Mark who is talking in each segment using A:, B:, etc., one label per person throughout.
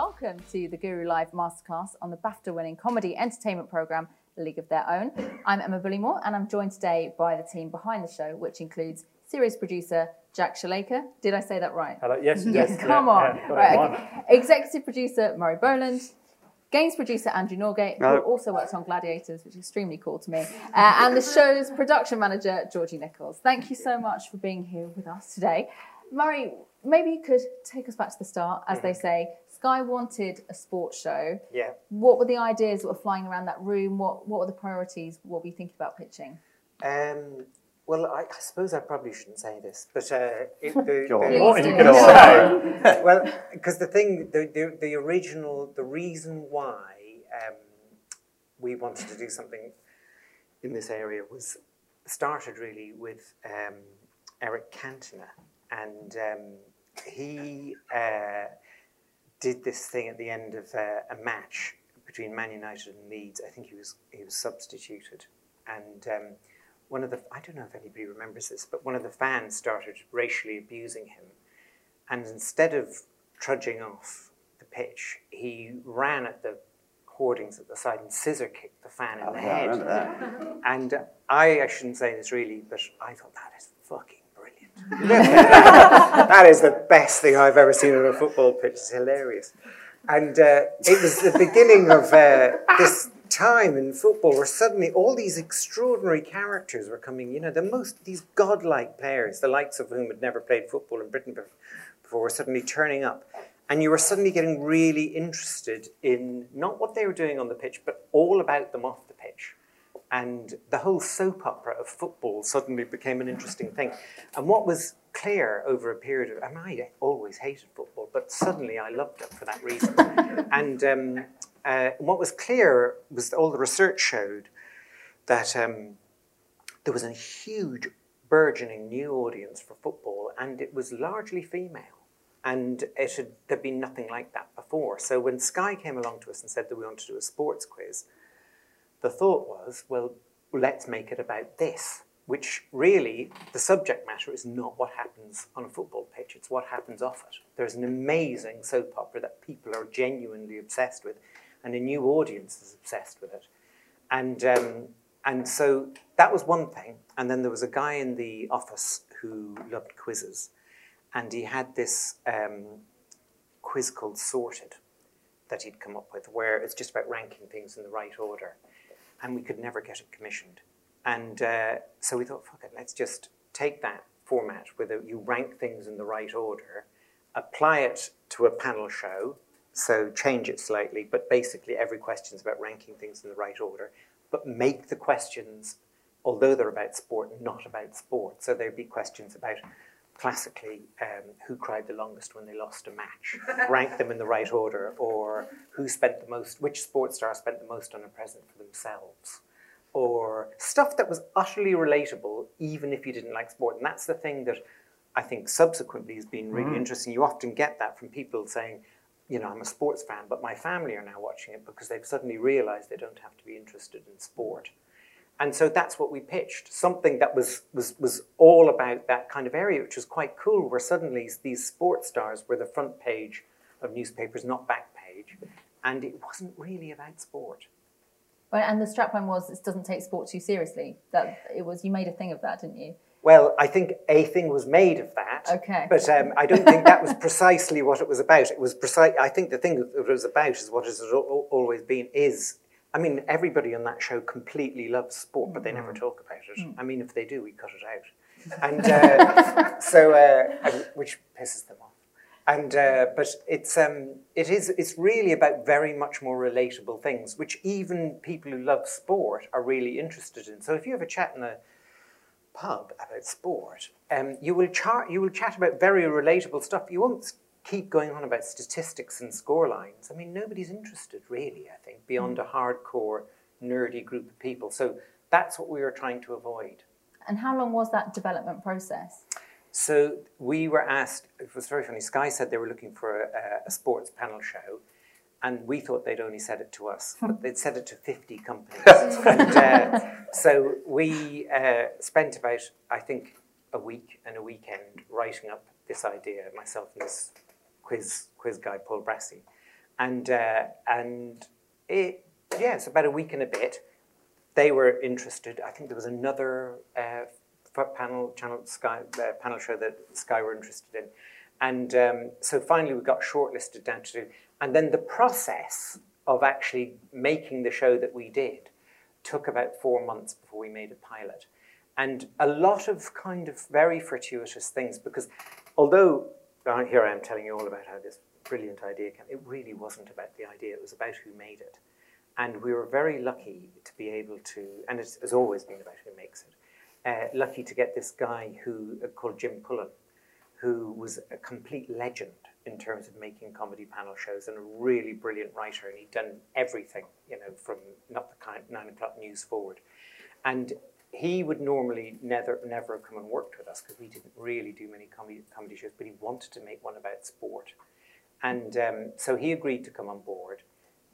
A: welcome to the Guru Live Masterclass on the BAFTA winning comedy entertainment program, The League of Their Own. I'm Emma Bullimore and I'm joined today by the team behind the show, which includes series producer Jack Shalaker. Did I say that right?
B: Hello. Yes.
A: Yes,
B: yes
A: come
B: yeah,
A: on.
B: yeah,
A: right, okay. Executive producer Murray Boland. Games producer Andrew Norgate, who also works on Gladiators, which is extremely cool to me, uh, and the show's production manager Georgie Nichols. Thank you so much for being here with us today. Murray, maybe you could take us back to the start. As they say, Sky wanted a sports show.
C: Yeah.
A: What were the ideas that were flying around that room? What What were the priorities? What were you thinking about pitching?
C: Um, well, I, I suppose I probably shouldn't say this, but uh, it, the,
B: Go on.
C: the-
B: What are
A: Please
B: you
A: do.
B: going to say?
C: well, because the thing, the, the, the original, the reason why um, we wanted to do something in this area was started really with um, Eric Cantona, and um, he uh, did this thing at the end of uh, a match between Man United and Leeds. I think he was he was substituted, and um, one of the I don't know if anybody remembers this, but one of the fans started racially abusing him, and instead of trudging off the pitch, he ran at the hoardings at the side and scissor kicked the fan in the head. And uh, I, I shouldn't say this really, but I thought that is fucking brilliant. Look at that. is the best thing I've ever seen on a football pitch. It's hilarious. And uh, it was the beginning of uh, this time in football where suddenly all these extraordinary characters were coming, you know, the most, these godlike players, the likes of whom had never played football in Britain before, were suddenly turning up. And you were suddenly getting really interested in not what they were doing on the pitch, but all about them off the pitch. And the whole soap opera of football suddenly became an interesting thing. And what was clear over a period of, I mean, I always hated football, but suddenly I loved it for that reason. and um, uh, what was clear was all the research showed that um, there was a huge burgeoning new audience for football, and it was largely female. And it had, there'd been nothing like that before. So when Sky came along to us and said that we wanted to do a sports quiz, the thought was, well, let's make it about this, which really, the subject matter is not what happens on a football pitch, it's what happens off it. There's an amazing soap opera that people are genuinely obsessed with, and a new audience is obsessed with it. And, um, and so that was one thing. And then there was a guy in the office who loved quizzes, and he had this um, quiz called Sorted that he'd come up with, where it's just about ranking things in the right order. And we could never get it commissioned. And uh, so we thought, fuck it, let's just take that format where you rank things in the right order, apply it to a panel show, so change it slightly, but basically every question is about ranking things in the right order, but make the questions, although they're about sport, not about sport. So there'd be questions about classically um, who cried the longest when they lost a match, rank them in the right order, or who spent the most, which sports star spent the most on a present for themselves, or stuff that was utterly relatable, even if you didn't like sport. And that's the thing that I think subsequently has been really interesting. You often get that from people saying, you know, I'm a sports fan, but my family are now watching it because they've suddenly realized they don't have to be interested in sport. And so that's what we pitched, something that was, was, was all about that kind of area, which was quite cool, where suddenly these sports stars were the front page of newspapers, not back page, and it wasn't really about sport.
A: Well, And the strapline was it doesn't take sport too seriously. That it was you made a thing of that, didn't you?
C: Well, I think a thing was made of that.
A: Okay.
C: But um, I don't think that was precisely what it was about. It was precise. I think the thing that it was about is what it has always been is. I mean, everybody on that show completely loves sport, but they never talk about it. I mean, if they do, we cut it out. And uh, so, uh, which pisses them off. And uh, but it's um, it is it's really about very much more relatable things, which even people who love sport are really interested in. So if you have a chat in a pub about sport, um, you will chart you will chat about very relatable stuff. You won't keep going on about statistics and score lines. I mean, nobody's interested really. I think beyond a hardcore nerdy group of people. So that's what we were trying to avoid.
A: And how long was that development process?
C: So we were asked, it was very funny, Sky said they were looking for a, a sports panel show, and we thought they'd only said it to us, but they'd said it to 50 companies. and uh, so we uh, spent about, I think, a week and a weekend writing up this idea, myself and this quiz, quiz guy, Paul Brassey. And, uh, and it, yeah, it's about a week and a bit. They were interested. I think there was another uh, panel channel Sky uh, panel show that Sky were interested in, and um, so finally we got shortlisted down to do. And then the process of actually making the show that we did took about four months before we made a pilot, and a lot of kind of very fortuitous things because although here I am telling you all about how this brilliant idea came, it really wasn't about the idea. It was about who made it. And we were very lucky to be able to, and it has always been about who makes it, uh, lucky to get this guy who uh, called Jim Pullen, who was a complete legend in terms of making comedy panel shows and a really brilliant writer. And he'd done everything, you know, from not the kind nine o'clock news forward. And he would normally never never have come and worked with us because we didn't really do many comedy, comedy shows, but he wanted to make one about sport. And um, so he agreed to come on board.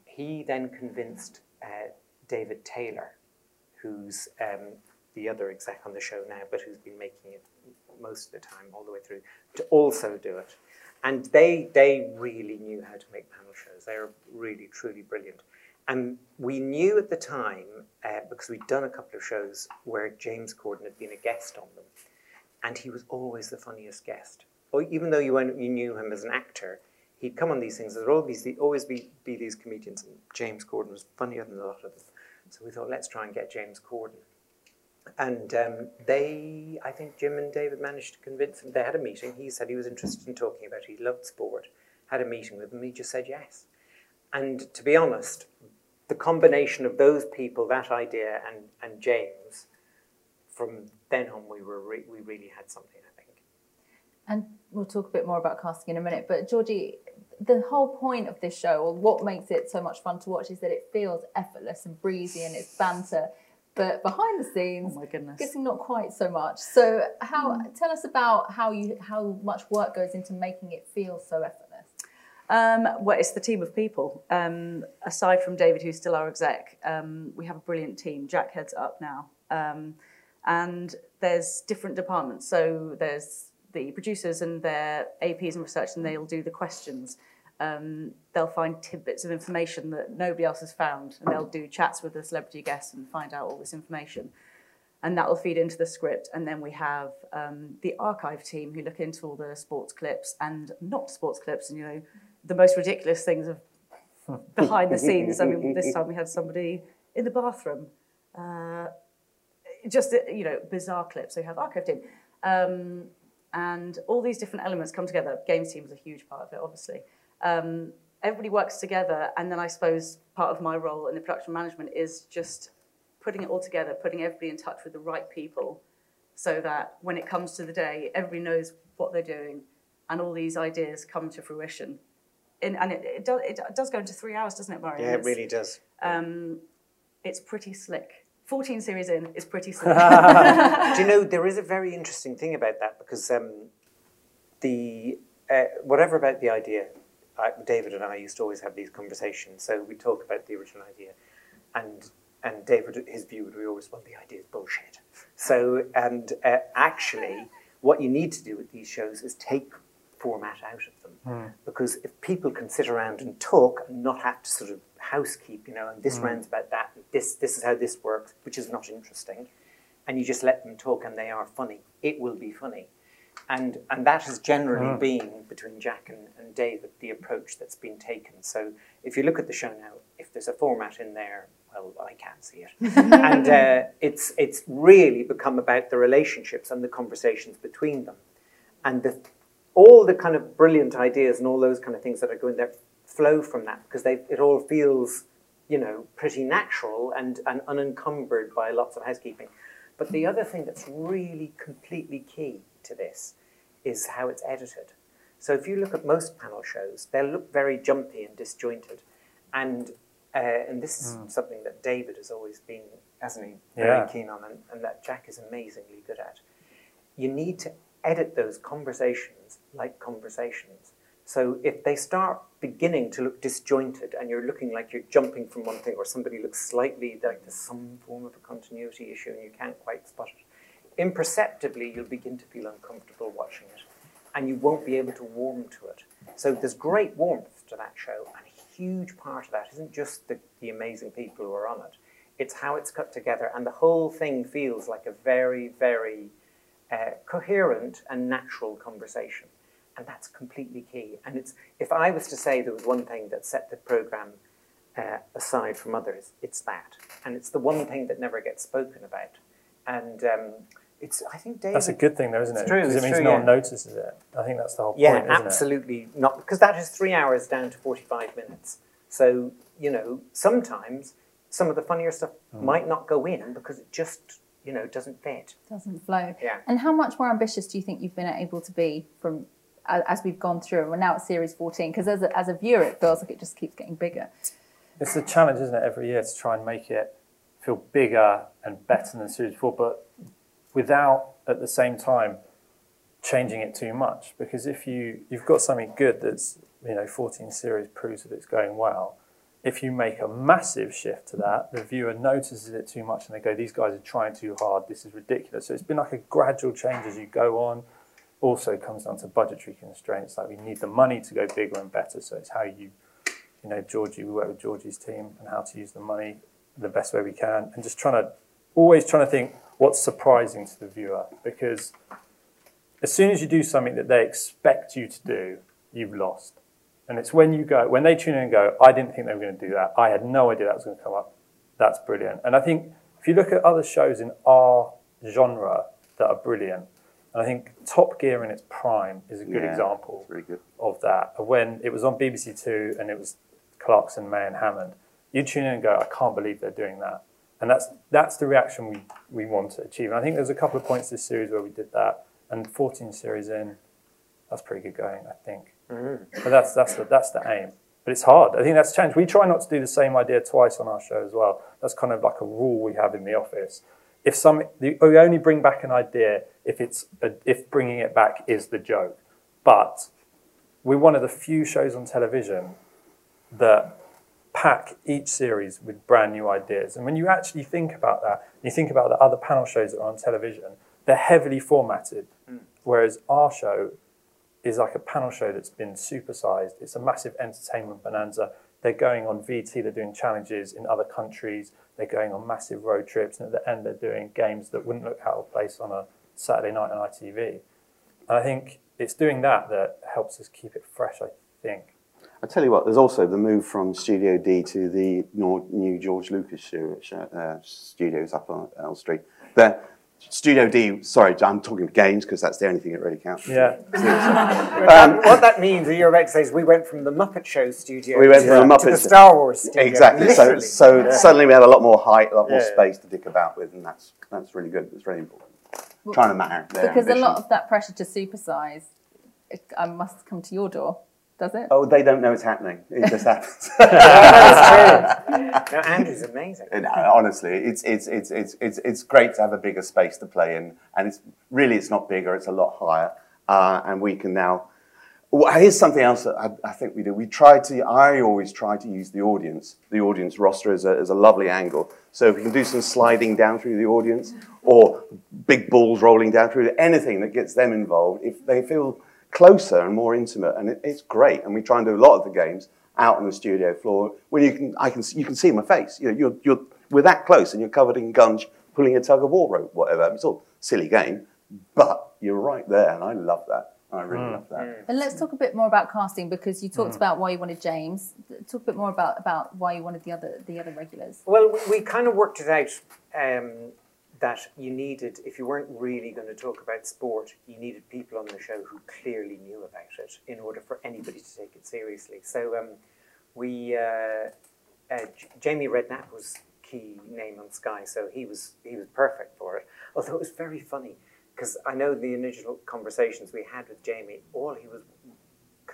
C: He then convinced uh, David Taylor, who's um, the other exec on the show now, but who's been making it most of the time, all the way through, to also do it. And they, they really knew how to make panel shows. They are really, truly brilliant. And we knew at the time, uh, because we'd done a couple of shows where James Corden had been a guest on them, and he was always the funniest guest. Or even though you, you knew him as an actor, he'd come on these things. There'd always be, always be, be these comedians, and James Corden was funnier than a lot of them. So we thought, let's try and get James Corden. And um, they, I think Jim and David managed to convince him. They had a meeting. He said he was interested in talking about it. He loved sport. Had a meeting with him. He just said yes. And to be honest, the combination of those people, that idea, and, and James, from then on, we were re- we really had something. I think.
A: And we'll talk a bit more about casting in a minute. But Georgie, the whole point of this show, or what makes it so much fun to watch, is that it feels effortless and breezy, and it's banter but behind the scenes,
B: oh my goodness,
A: guessing not quite so much. So, how mm. tell us about how you how much work goes into making it feel so effortless.
B: Um, well, it's the team of people. Um, aside from David, who's still our exec, um, we have a brilliant team. Jack heads up now, um, and there's different departments. So there's the producers and their APs and research, and they'll do the questions um, they'll find tidbits of information that nobody else has found, and they'll do chats with the celebrity guests and find out all this information. And that will feed into the script. And then we have um, the archive team who look into all the sports clips and not sports clips, and you know, the most ridiculous things of behind the scenes. I mean, this time we had somebody in the bathroom. Uh, just you know, bizarre clips. So you have archived in, um, and all these different elements come together. Games team is a huge part of it, obviously um, everybody works together, and then I suppose part of my role in the production management is just putting it all together, putting everybody in touch with the right people, so that when it comes to the day, everybody knows what they're doing, and all these ideas come to fruition. In, and it, it, does, it does go into three hours, doesn't it, Murray?
C: Yeah, it really does. Um,
B: it's pretty slick. 14 series in is pretty slick.
C: Do you know, there is a very interesting thing about that because um, the uh, whatever about the idea, I, David and I used to always have these conversations. So we talk about the original idea, and and David, his view would be always, well, the idea is bullshit. So and uh, actually, what you need to do with these shows is take format out of them, mm. because if people can sit around and talk and not have to sort of housekeep, you know, and this mm. round's about that, this this is how this works, which is not interesting, and you just let them talk and they are funny, it will be funny. And, and that has generally mm. been, between Jack and, and David, the approach that's been taken. So if you look at the show now, if there's a format in there, well, I can't see it. and uh, it's, it's really become about the relationships and the conversations between them. And the, all the kind of brilliant ideas and all those kind of things that are going there flow from that because they, it all feels, you know, pretty natural and, and unencumbered by lots of housekeeping. But the other thing that's really completely key to this is how it's edited. So if you look at most panel shows, they'll look very jumpy and disjointed. And, uh, and this is mm. something that David has always been, hasn't he, very yeah. keen on, and, and that Jack is amazingly good at. You need to edit those conversations like conversations. So if they start beginning to look disjointed and you're looking like you're jumping from one thing or somebody looks slightly like there's some form of a continuity issue and you can't quite spot it, imperceptibly you'll begin to feel uncomfortable watching it and you won't be able to warm to it. So there's great warmth to that show and a huge part of that isn't just the, the amazing people who are on it, it's how it's cut together, and the whole thing feels like a very, very uh, coherent and natural conversation. And that's completely key. And it's if I was to say there was one thing that set the program uh, aside from others, it's that, and it's the one thing that never gets spoken about. And um, it's I think David.
D: That's a good thing, though, isn't it?
C: It's true,
D: Because it means
C: true,
D: no
C: yeah.
D: one notices it. I think that's the whole
C: Yeah,
D: point, it?
C: absolutely not, because that is three hours down to 45 minutes. So, you know, sometimes some of the funnier stuff
D: Mm.
C: might not go in because it just, you know, doesn't fit.
A: Doesn't flow.
C: Yeah.
A: And how much more ambitious do you think you've been able to be from as we've gone through? And we're now at series 14 because as a, as a viewer, it feels like it just keeps getting bigger.
D: It's a challenge, isn't it, every year to try and make it feel bigger and better than Series 4, but without at the same time changing it too much. Because if you, you've got something good that's, you know, 14 series proves that it's going well, if you make a massive shift to that, the viewer notices it too much and they go, these guys are trying too hard, this is ridiculous. So it's been like a gradual change as you go on. Also comes down to budgetary constraints, like we need the money to go bigger and better. So it's how you you know, Georgie, we work with Georgie's team and how to use the money the best way we can, and just trying to always trying to think what's surprising to the viewer because as soon as you do something that they expect you to do, you've lost. And it's when you go when they tune in and go, I didn't think they were going to do that. I had no idea that was going to come up. That's brilliant. And I think if you look at other shows in our genre that are brilliant, and I think Top Gear in its prime is a good
E: Yeah,
D: example
E: good.
D: of that. When it was on BBC Two and it was Clarkson, May, and Hammond, you tune in and go, I can't believe they're doing that. And that's that's the reaction we, we want to achieve. And I think there's a couple of points this series where we did that, and 14 series in, that's pretty good going, I think. Mm-hmm. But that's that's the that's the aim. But it's hard. I think that's changed. We try not to do the same idea twice on our show as well. That's kind of like a rule we have in the office. If some, the, we only bring back an idea if it's a, if bringing it back is the joke. But we're one of the few shows on television that pack each series with brand new ideas. And when you actually think about that, you think about the other panel shows that are on television, they're heavily formatted. Mm. Whereas our show is like a panel show that's been supersized. It's a massive entertainment bonanza. They're going on VT, they're doing challenges in other countries, they're going on massive road trips, and at the end, they're doing games that wouldn't look out of place on a Saturday night on ITV. And I think it's doing that that helps us keep it fresh, I think.
E: I tell you what, there's also the move from Studio D to the new George Lucas uh, studios up on Elstree. The Studio D, sorry, I'm talking games because that's the only thing that really counts.
D: Yeah.
C: That- um, what that means, you're about to say, is we went from the Muppet Show studio
E: We went
C: to,
E: from the
C: to the
E: Muppet-
C: Star Wars studio.
E: Exactly. So,
C: literally.
E: so suddenly we had a lot more height, a lot more
C: Yeah.
E: space to dick about with, and that's that's really good. It's really important. Trying to matter. their
A: Because a lot of that pressure to supersize it, I must come to your door, does it?
E: Oh, they don't know it's happening. It just happens.
C: no, Andrew's amazing.
E: And, uh, honestly, it's, it's, it's, it's, it's, it's great to have a bigger space to play in. And it's really, it's not bigger, it's a lot higher. Uh, and we can now. Well, here's something else that I, I think we do. We try to, I always try to use the audience, the audience roster as a, as a lovely angle. So if we can do some sliding down through the audience or big balls rolling down through anything that gets them involved, if they feel closer and more intimate, and it, it's great. And we try and do a lot of the games out on the studio floor when you can, I can, you can see my face. You know, you're, you're, we're that close and you're covered in gunge, pulling a tug of war rope, whatever. It's all silly game, but you're right there, and I love that. I really love that.
A: And let's talk a bit more about casting because you
E: Mm.
A: talked about why you wanted James. Talk a bit more about, about why you wanted the other the other regulars.
C: Well, we, we kind of worked it out um, that you needed, if you weren't really going to talk about sport, you needed people on the show who clearly knew about it in order for anybody to take it seriously. So um, we, uh, uh, Jamie Redknapp was key name on Sky, so he was he was perfect for it. Although it was very funny because I know the initial conversations we had with Jamie, all he was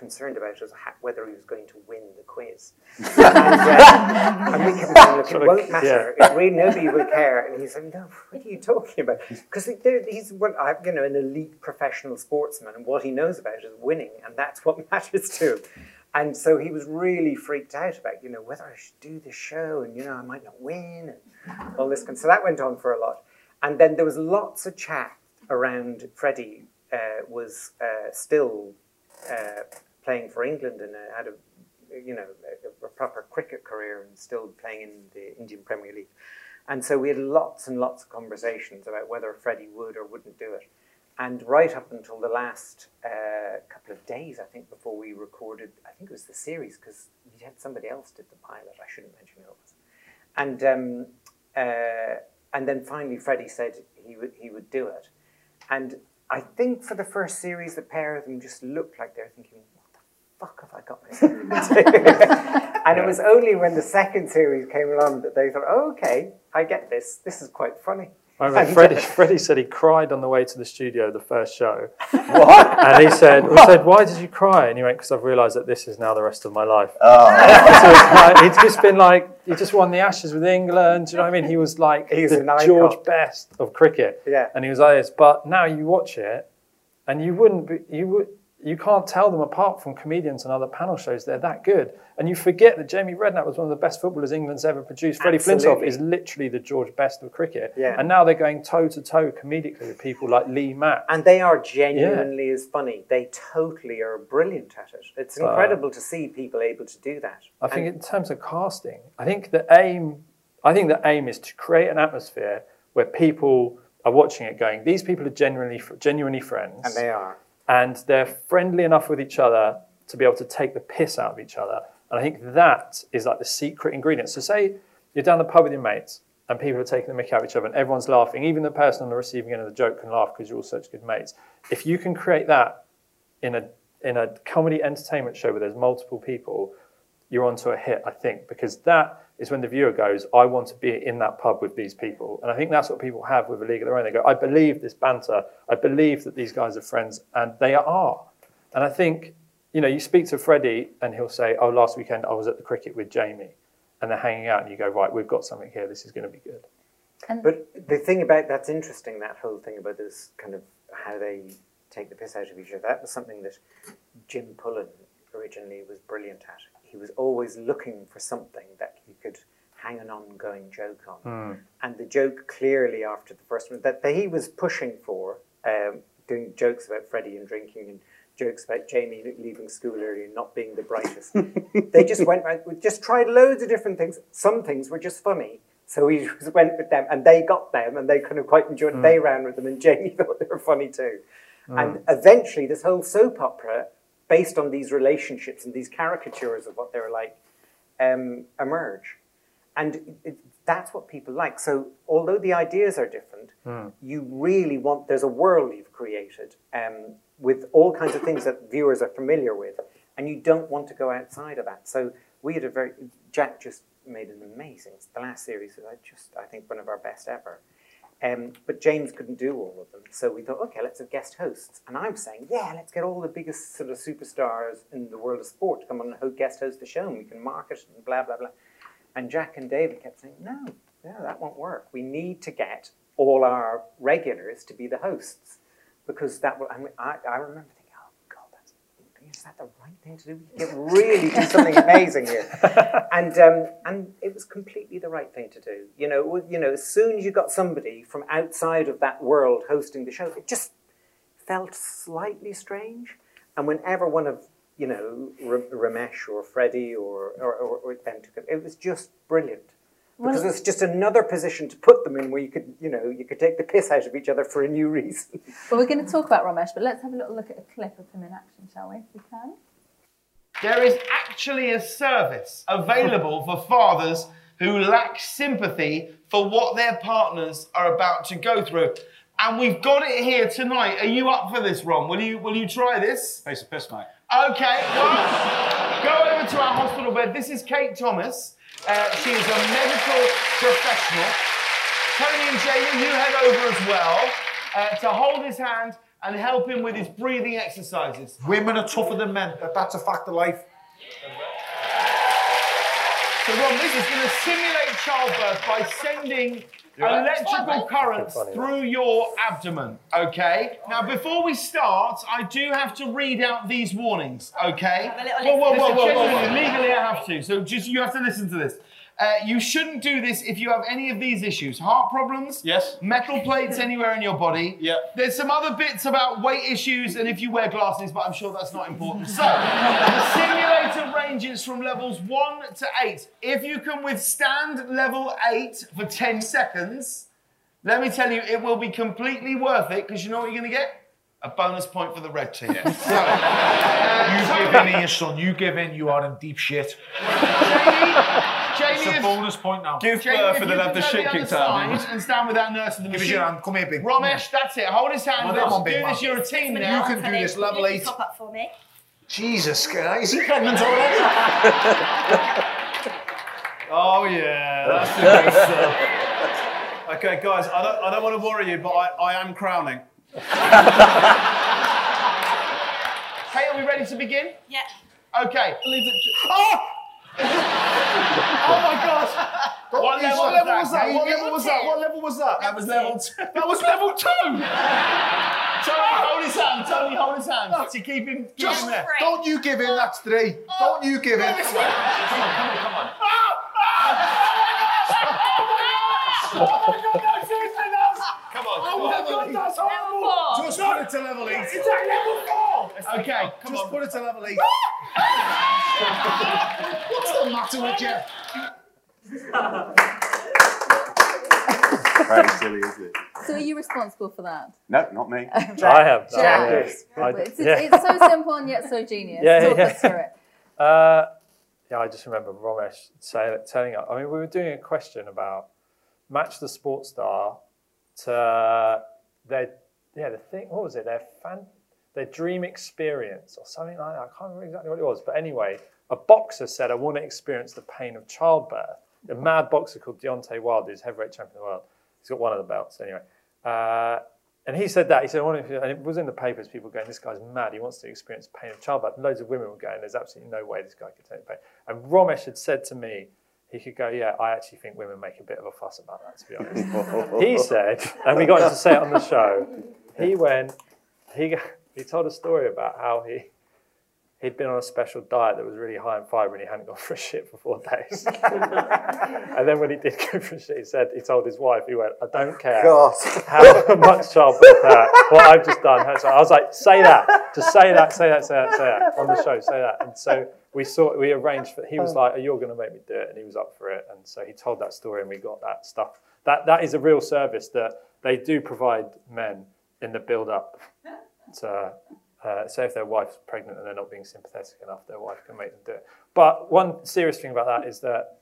C: concerned about was ha- whether he was going to win the quiz. and, uh, and we kept saying, look, it won't matter. It really, nobody will care. And he said, no, what are you talking about? Because he's what I- you know, an elite professional sportsman, and what he knows about is winning, and that's what matters to him. And so he was really freaked out about, you know, whether I should do this show, and you know, I might not win, and all this. kind- So that went on for a lot. And then there was lots of chat around Freddie uh, was uh, still uh, playing for England and uh, had a you know a, a proper cricket career and still playing in the Indian Premier League. And so we had lots and lots of conversations about whether Freddie would or wouldn't do it. And right up until the last uh, couple of days, I think, before we recorded, I think it was the series, because we had somebody else did the pilot. I shouldn't mention who it was. And um, uh, and then finally, Freddie said he would he would do it. And I think for the first series, the pair of them just looked like they're thinking, "What the fuck have I got myself into?" and it was only when the second series came along that they thought, oh, "Okay, I get this. This is quite funny."
D: I remember
C: And- uh,
D: Freddie, Freddie said he cried on the way to the studio the first show. What? And he said, we said, why did you cry? And he went, because I've realised that this is now the rest of my life.
E: Oh,
D: so it's like, he'd just been like, he just won the Ashes with England. Do you know what I mean? He was like
C: He's
D: the
C: an icon.
D: George Best of cricket.
C: Yeah.
D: And he was like this. But now you watch it, and you wouldn't be, you would, you can't tell them apart from comedians and other panel shows. They're that good. And you forget that Jamie Redknapp was one of the best footballers England's ever produced. Freddie Flintoff is literally the George Best of cricket.
C: Yeah.
D: And now they're going toe to toe comedically with people like Lee Mack.
C: And they are genuinely as funny. They totally are brilliant at it. It's
D: Uh,
C: incredible to see people able to do that.
D: I think
C: And-
D: in terms of casting, I think the aim, I think the aim is to create an atmosphere where people are watching it, going, these people are genuinely genuinely friends,
C: and they are.
D: And they're friendly enough with each other to be able to take the piss out of each other. And I think that is like the secret ingredient. So say you're down the pub with your mates and people are taking the mick out of each other and everyone's laughing. Even the person on the receiving end of the joke can laugh because you're all such good mates. If you can create that in a in a comedy entertainment show where there's multiple people, you're onto a hit, I think, because that is when the viewer goes, I want to be in that pub with these people. And I think that's what people have with a league of their own. They go, I believe this banter. I believe that these guys are friends, and they are. And I think, you know, you speak to Freddie and he'll say, Oh, last weekend I was at the cricket with Jamie. And they're hanging out, and you go, Right, we've got something here. This is going to be good.
C: But the thing about that's interesting, that whole thing about this kind of how they take the piss out of each other, that was something that Jim Pullen originally was brilliant at. He was always looking for something that he could hang an ongoing joke on. Hmm. And the joke clearly after the first one that, that he was pushing for, um, doing jokes about Freddie and drinking and jokes about Jamie leaving school early and not being the brightest. they just went right, we just tried loads of different things. Some things were just funny. So we just went with them and they got them and they kind of quite enjoyed it. They ran with them and Jamie thought they were funny too. Hmm. And eventually this whole soap opera, based on these relationships and these caricatures of what they're like, um, emerge. And it, that's what people like. So although the ideas are different, you really want, there's a world you've created um, with all kinds of things that viewers are familiar with, and you don't want to go outside of that. So we had a very, Jack just made an amazing, the last series I just, I think, one of our best ever. Um, but James couldn't do all of them. So we thought, okay, let's have guest hosts. And I was saying, yeah, let's get all the biggest sort of superstars in the world of sport to come on and guest host the show and we can market it and blah, blah, blah. And Jack and David kept saying, no, no, that won't work. We need to get all our regulars to be the hosts because that will, I, I, I remember thinking, is that the right thing to do? We can really do something amazing here. And, um, and it was completely the right thing to do. You know, you know, as soon as you got somebody from outside of that world hosting the show, it just felt slightly strange. And whenever one of, you know, R- Romesh or Freddie or, or, or, or them took it, it was just brilliant. Because it's just another position to put them in where you could, you know, you could take the piss out of each other for a new reason.
A: Well, we're going to talk about Romesh, but let's have a little look at a clip of him in action, shall we? If we can.
F: There is actually a service available for fathers who lack sympathy for what their partners are about to go through. And we've got it here tonight. Are you up for this, Ron? Will you will you try this?
G: Face of piss, mate.
F: Okay, well, go over to our hospital bed. This is Kate Thomas. Uh, she is a medical professional. Tony and Jamie, you head over as well uh, to hold his hand and help him with his breathing exercises.
G: Women are tougher than men. That- That's a fact of life.
F: So, Ron, this is going to simulate childbirth by sending electrical currents
D: Funny,
F: through your abdomen. Okay. Now, before we start, I do have to read out these warnings. Okay. Whoa, whoa, whoa, whoa, whoa, whoa! Legally, I have to. So, just you have to listen to this. Uh, you shouldn't do this if you have any of these issues heart problems,
G: Yes.
F: metal plates anywhere in your body.
G: Yeah.
F: There's some other bits about weight issues and if you wear glasses, but I'm sure that's not important. So, the simulator ranges from levels 1 to 8. If you can withstand level 8 for 10 seconds, let me tell you, it will be completely worth it because you know what you're going to get? A bonus point for the red team. So,
G: You give in here, son. You give in. You are in deep shit.
F: Jamie,
G: It's a
F: if,
G: bonus point now.
H: Give
F: Jamie,
H: birth
F: if
H: and
F: you
H: then have the
F: go
H: shit
F: the other
H: kicked out of you.
F: side And stand with that nurse in the
G: Give us
F: machine.
G: your hand. Come here, big.
F: Romesh, that's it. Hold his hand.
G: Well, come on,
F: do
G: big man.
F: this. You're a team
G: You can do this. Level eight.
I: Top up for me.
G: Jesus Christ. Is he pregnant already?
H: Oh yeah, that's the good stuff. Okay, guys, I don't, I don't want to worry you, but I, I am crowning.
F: Hey, are we ready to begin?
I: Yeah.
F: Okay.
H: Leave it. Oh! Oh my God!
F: What
G: you
F: level was
G: that?
F: What level was that? What level was that?
H: That was level two.
F: That was level two. Tony, hold his hand. Tony, hold his hand. To keep him, keep
G: Just
F: him there.
G: don't you give in. That's three. Don't you give in.
F: Come on. Oh my God, that's horrible.
G: Just put it to level eight.
F: It's at level four. Okay, come
G: Just
F: on.
G: put it to level eight. What's the matter with you?
E: Very silly, isn't it?
A: So are you responsible for that?
E: No, not me.
D: I have done.
A: Jack
D: yeah.
A: is.
D: I-
A: It's,
D: yeah.
A: it's so simple and yet so genius.
D: Yeah,
A: Talk
D: yeah.
A: us through it.
D: Uh, yeah, I just remember Romesh say, telling us. I mean, we were doing a question about match the sports star to their yeah the thing. What was it? Their fan, their dream experience or something like that. I can't remember exactly what it was. But anyway, a boxer said, "I want to experience the pain of childbirth." A mad boxer called Deontay Wilder, who's heavyweight champion of the world. He's got one of the belts anyway. Uh, and he said that. He said, I want to, and it was in the papers, people going, this guy's mad. He wants to experience pain of childbirth. Loads of women were going, there's absolutely no way this guy could take pain. And Romesh had said to me, he could go, yeah, I actually think women make a bit of a fuss about that, to be honest. he said, and we got him to say it on the show, he went, he, he told a story about how he, he'd been on a special diet that was really high in fibre and he hadn't gone for a shit for four days. and then when he did go for a shit, he said, he told his wife, he went, I don't care
C: God.
D: how much childbirth that, what I've just done. hurts." I was like, say that, just say that, say that, say that, say that on the show, say that. And so we saw, we arranged for. He was like, Are "You're going to make me do it," and he was up for it. And so he told that story, and we got that stuff. That that is a real service that they do provide men in the build up to. Uh, say if their wife's pregnant and they're not being sympathetic enough, their wife can make them do it. But one serious thing about that is that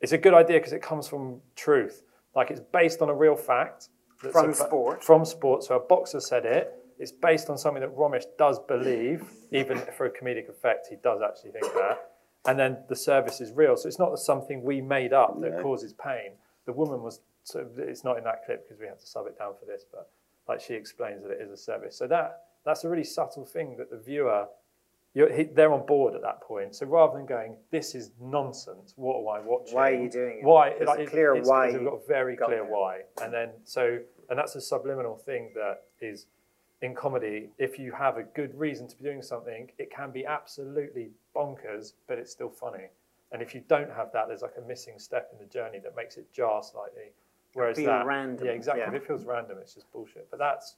D: it's a good idea because it comes from truth. Like it's based on a real fact.
C: From
D: a-
C: sport.
D: From sport. So a boxer said it. It's based on something that Romesh does believe, even for a comedic effect, he does actually think that. And then the service is real. So it's not something we made up that
E: No.
D: causes pain. The woman was, so it's not in that clip because we had to sub it down for this, but like she explains that it is a service. So that that's a really subtle thing that the viewer you're, he, they're on board at that point. So rather than going, this is nonsense, what am I watching?
C: Why are you doing it?
D: Why?
C: It's
D: like,
C: clear
D: it's,
C: why
D: It's, we've got a very
C: got
D: clear
C: there.
D: why. And then, so, and that's a subliminal thing that is in comedy. If you have a good reason to be doing something, it can be absolutely bonkers, but it's still funny. And if you don't have that, there's like a missing step in the journey that makes it jar slightly. Whereas
C: Feel
D: that,
C: random,
D: yeah, exactly.
C: yeah.
D: If it feels random, it's just bullshit. But that's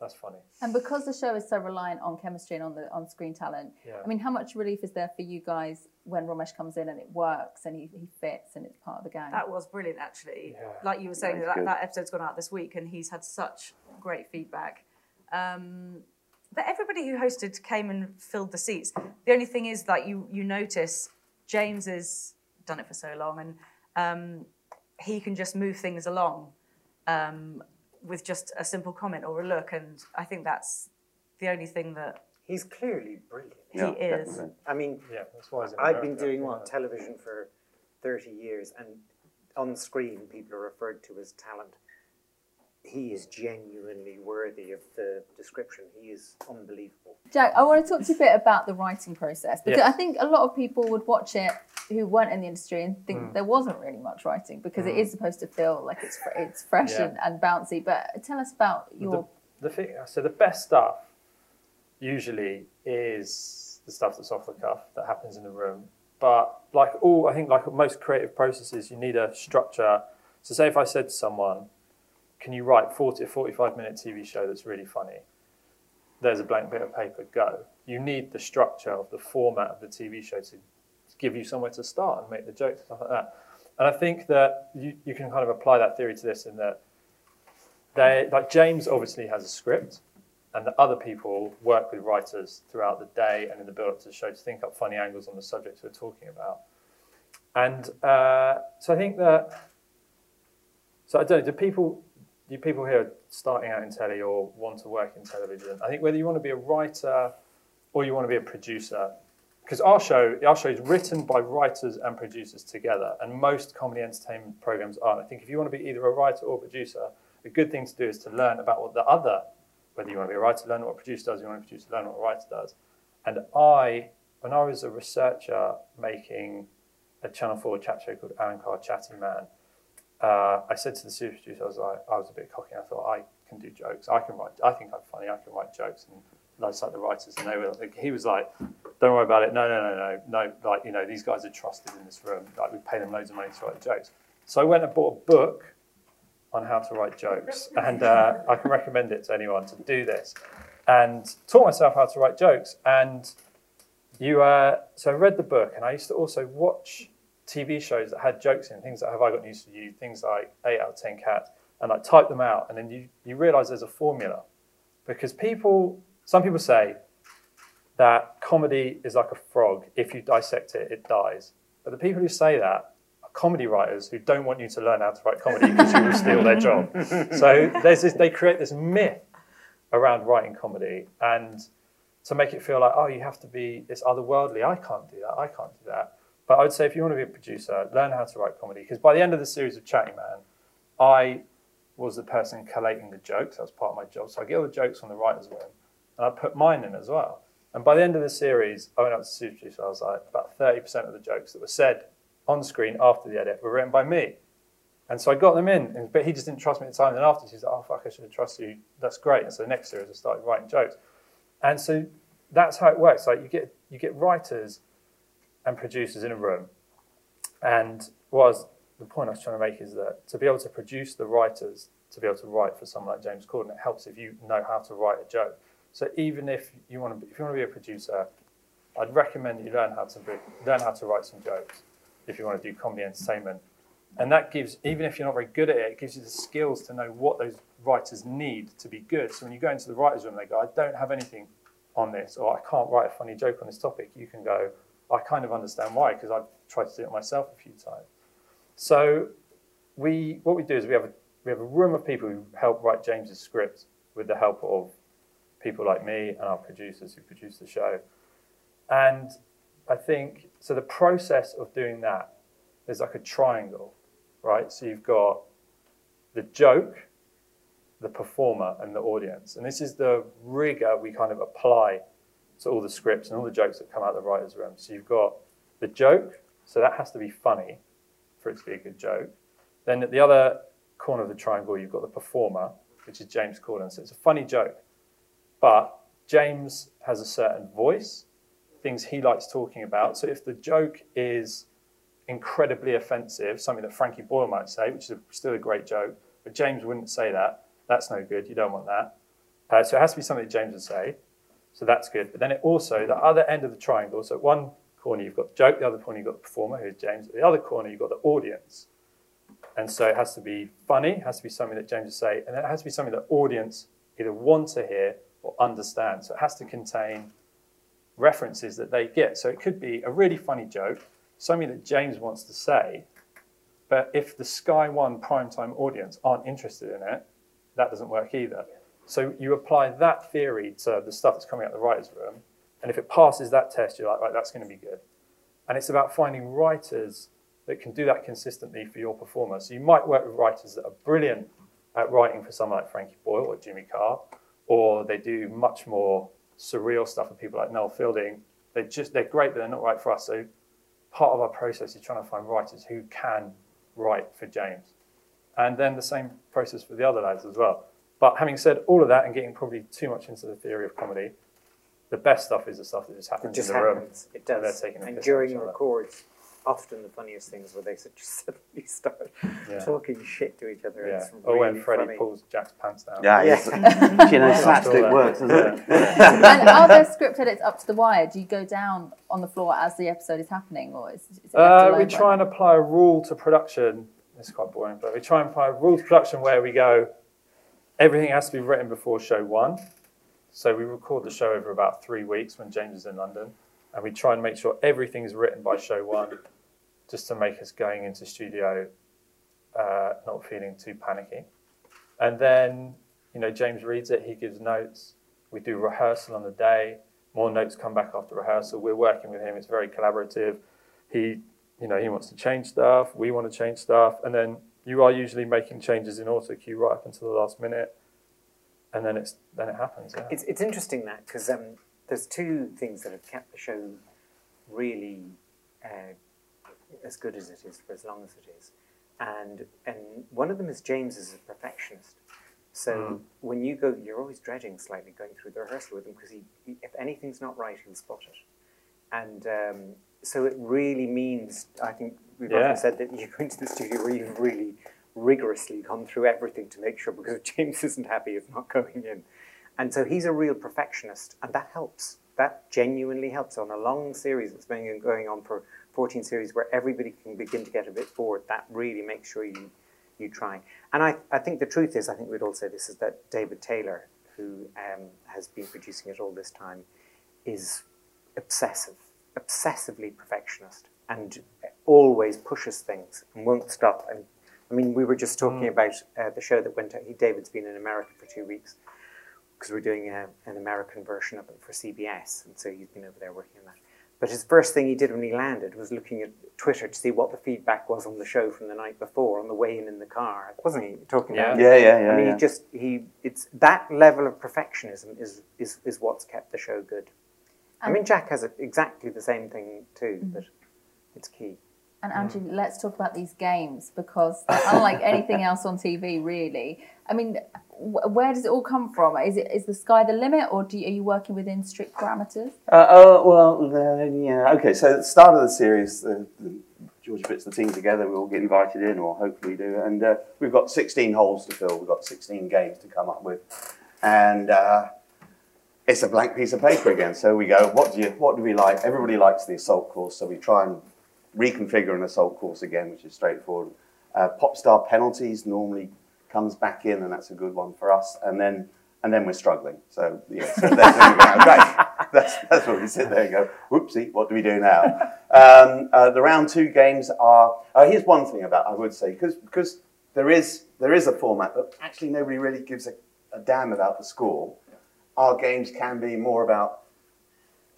D: that's funny.
A: And because the show is so reliant on chemistry and on the on screen talent,
D: Yeah.
A: I mean, how much relief is there for you guys when Romesh comes in and it works and he, he fits and it's part of the gang?
B: That was brilliant, actually.
D: Yeah.
B: Like you were saying,
E: That's
B: that, that episode's gone out this week, and he's had such great feedback. Um, but everybody who hosted came and filled the seats. The only thing is that you you notice James has done it for so long, and um, he can just move things along um, with just a simple comment or a look, and I think that's the only thing that
C: He's clearly brilliant.
B: he
E: Yeah,
B: is.
E: definitely.
C: I mean,
D: Yeah, that's why.
C: I've been
D: America,
C: doing
D: yeah.
C: what television for thirty years, and on screen people are referred to as talent. He is genuinely worthy of the description. He is unbelievable.
A: Jack, I want to talk to you a bit about the writing process because
D: Yeah.
A: I think a lot of people would watch it who weren't in the industry and think
D: Mm.
A: there wasn't really much writing because it is supposed to feel like it's it's fresh
D: Yeah.
A: and, and bouncy. But tell us about your
D: the thing so the best stuff usually is the stuff that's off the cuff that happens in the room but like all, I think like most creative processes, you need a structure. So say if I said to someone, can you write 40 or 45 minute TV show that's really funny? There's a blank bit of paper, go. You need the structure of the format of the TV show to give you somewhere to start and make the jokes and stuff like that. And I think that you, you can kind of apply that theory to this in that they, like James obviously has a script, and the other people work with writers throughout the day and in the build-up to the show to think up funny angles on the subjects we're talking about. And uh, so I think that, so I don't know, do people, do people here starting out in telly or want to work in television? I think whether you want to be a writer or you want to be a producer, because our show, our show is written by writers and producers together, and most comedy entertainment programs are. I think if you want to be either a writer or a producer, a good thing to do is to learn about what the other, whether you want to be a writer, learn what a producer does, you want to be a learn what a writer does. And I, when I was a researcher making a Channel 4 chat show called Alan Carr Chatty Man, uh, I said to the super producer, I was like, I was a bit cocky. I thought I can do jokes. I can write. I think I'm funny. I can write jokes. And I like the writers, and they were. Like, he was like, "Don't worry about it. No, no, no, no, no. Like you know, these guys are trusted in this room. Like we pay them loads of money to write jokes." So I went and bought a book on how to write jokes, and uh, I can recommend it to anyone to do this. And taught myself how to write jokes. And you, uh, so I read the book, and I used to also watch TV shows that had jokes in things like Have I Got News for You, things like Eight Out of Ten Cats, and I type them out, and then you you realise there's a formula, because people, some people say that comedy is like a frog. If you dissect it, it dies. But the people who say that are comedy writers who don't want you to learn how to write comedy because you will steal their job. So there's this, they create this myth around writing comedy and to make it feel like, oh, you have to be this otherworldly. I can't do that. I can't do that. But I would say if you want to be a producer, learn how to write comedy. Because by the end of the series of Chatty Man, I was the person collating the jokes. That was part of my job. So I get all the jokes from the writer's room and I put mine in as well. And by the end of the series, I went up to the producer. I was like, about 30% of the jokes that were said on screen after the edit were written by me. And so I got them in, but he just didn't trust me at the time. And after, he's like, oh, fuck, I should have trusted you. That's great. And so the next series, I started writing jokes. And so that's how it works. Like you get, you get writers and producers in a room. And what was the point I was trying to make is that to be able to produce the writers, to be able to write for someone like James Corden, it helps if you know how to write a joke. So even if you want to, be, if you want to be a producer, I'd recommend that you learn how to be, learn how to write some jokes if you want to do comedy entertainment. And that gives, even if you're not very good at it, it gives you the skills to know what those writers need to be good. So when you go into the writer's room, they go, I don't have anything on this, or I can't write a funny joke on this topic. You can go, I kind of understand why, because I've tried to do it myself a few times. So we, what we do is we have a, we have a room of people who help write James's script with the help of people like me and our producers who produce the show. And I think so. The process of doing that is like a triangle, right? So you've got the joke, the performer, and the audience, and this is the rigor we kind of apply to all the scripts and all the jokes that come out of the writers' room. So you've got the joke, so that has to be funny for it to be a good joke. Then at the other corner of the triangle, you've got the performer, which is James Corden. So it's a funny joke, but James has a certain voice things he likes talking about. So if the joke is incredibly offensive, something that Frankie Boyle might say, which is a, still a great joke, but James wouldn't say that. That's no good. You don't want that. Uh, so it has to be something that James would say. So that's good. But then it also, the other end of the triangle, so at one corner you've got the joke, the other corner you've got the performer, who's James. At the other corner you've got the audience. And so it has to be funny, it has to be something that James would say, and it has to be something that audience either want to hear or understand. So it has to contain references that they get. So it could be a really funny joke, something that James wants to say, but if the Sky One primetime audience aren't interested in it, that doesn't work either. So you apply that theory to the stuff that's coming out of the writer's room, and if it passes that test, you're like, right, that's going to be good. And it's about finding writers that can do that consistently for your performer. So you might work with writers that are brilliant at writing for someone like Frankie Boyle or Jimmy Carr, or they do much more surreal stuff with people like Noel Fielding. They're just they're great, but they're not right for us. So part of our process is trying to find writers who can write for James, and then the same process for the other lads as well. But having said all of that and getting probably too much into the theory of comedy, the best stuff is the stuff that just
C: It
D: happens
C: just
D: in the room.
C: It
D: and they're
C: does.
D: taking a
C: And during the
D: other.
C: records, often the funniest things where they just suddenly start
D: Yeah.
C: talking shit to each other.
D: Yeah.
C: It's
D: Or when
C: really
D: Freddie
C: funny.
D: pulls Jack's pants down.
E: Yeah,
C: Yeah.
E: it's- you know, slapstick works, doesn't it?
A: and are there script edits up to the wire? Do you go down on the floor as the episode is happening, or is, is it
D: Uh, we try and apply a rule to production. It's quite boring, but we try and apply a rule to production where we go, everything has to be written before show one. So we record the show over about three weeks when James is in London, and we try and make sure everything is written by show one, just to make us going into studio uh, not feeling too panicky. And then, you know, James reads it, he gives notes. We do rehearsal on the day. More notes come back after rehearsal. We're working with him. It's very collaborative. He, you know, he wants to change stuff. We want to change stuff, and then you are usually making changes in auto cue right up until the last minute, and then it's then it happens. Yeah.
C: It's, it's interesting that because um, there's two things that have kept the show really uh, as good as it is for as long as it is, and and one of them is James is a perfectionist. So when you go, you're always dreading slightly going through the rehearsal with him because he, he, if anything's not right, he'll spot it, and um, so it really means I think we've
D: Yeah.
C: often said that you go into the studio where you've really rigorously gone through everything to make sure because James isn't happy of not going in. And so he's a real perfectionist, and that helps. That genuinely helps on a long series that's been going on for 14 series where everybody can begin to get a bit bored. That really makes sure you, you try. And I, I think the truth is, I think we'd all say this, is that David Taylor, who um, has been producing it all this time, is obsessive, obsessively perfectionist, and always pushes things and won't stop. And I mean, we were just talking about uh, the show that went out. He, David's been in America for two weeks because we're doing a, an American version of it for CBS, and so he's been over there working on that. But his first thing he did when he landed was looking at Twitter to see what the feedback was on the show from the night before on the way in in the car, wasn't he? Talking
D: Yeah.
C: about
E: Yeah, yeah, yeah.
C: I mean,
E: yeah.
C: he just he it's that level of perfectionism is is is what's kept the show good. I mean, Jack has a, exactly the same thing too, but it's key.
A: And Angie, let's talk about these games because they're unlike anything else on TV, really. I mean, wh- where does it all come from? Is it is the sky the limit, or do you, are you working within strict parameters?
E: Uh, oh, well, uh, yeah. Okay, so at the start of the series, uh, the, George puts the team together, we all get invited in, or hopefully do, and uh, we've got 16 holes to fill, we've got 16 games to come up with. And uh, it's a blank piece of paper again. So we go, what do you, what do we like? Everybody likes the assault course, so we try and reconfigure an assault course again, which is straightforward. Uh, pop star penalties normally comes back in, and that's a good one for us. And then and then we're struggling. So yeah, so that's when we go, right. That's that's where we sit there and go, whoopsie, what do we do now? Um, uh, the round two games are. Uh, here's one thing about I would say because because there is there is a format that actually nobody really gives a, a damn about the score. Our games can be more about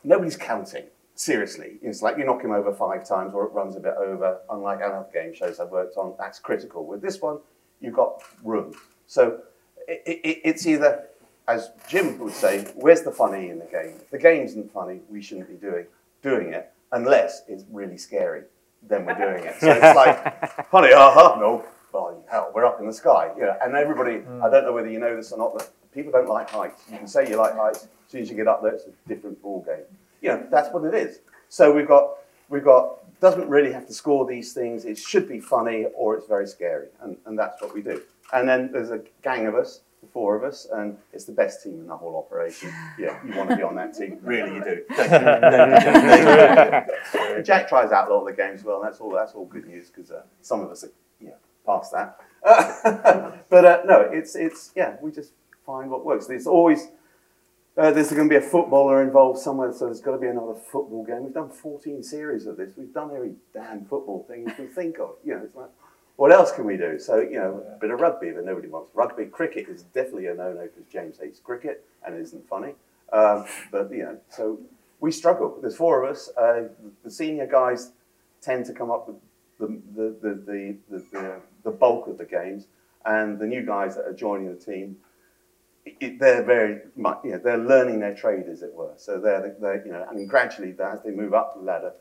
E: nobody's counting. Seriously, it's like you knock him over five times or it runs a bit over. Unlike other game shows I've worked on, that's critical. With this one, you've got room. So it, it, it's either, as Jim would say, where's the funny in the game? If the game isn't funny, we shouldn't be doing doing it unless it's really scary. Then we're doing it. So it's like, funny, uh-huh, no, oh, hell, we're up in the sky. You know, and everybody, I don't know whether you know this or not, but people don't like heights. You can say you like heights, as soon as you get up there, it's a different ball game. You know, that's what it is. So we've got, we've got, doesn't really have to score these things. It should be funny or it's very scary, and, and that's what we do. And then there's a gang of us, the four of us, and it's the best team in the whole operation. Yeah, you want to be on that team, really, you do. Jack tries out a lot of the games well, and that's all. That's all good news because uh, some of us are, yeah, past that. but uh, no, it's it's yeah, we just find what works. There's always uh, there's going to be a footballer involved somewhere, so there's got to be another football game. We've done 14 series of this. We've done every damn football thing you can think of. You know, it's like, what else can we do? So, you know, a bit of rugby, but nobody wants rugby. Cricket is definitely a no-no because James hates cricket and it isn't funny. Um, but, you know, so we struggle. There's four of us. Uh, the senior guys tend to come up with the, the, the, the, the, the, the bulk of the games, and the new guys that are joining the team it, they're very much, you know, they're learning their trade, as it were. So they're, they're, you know, and gradually, as they move up the ladder,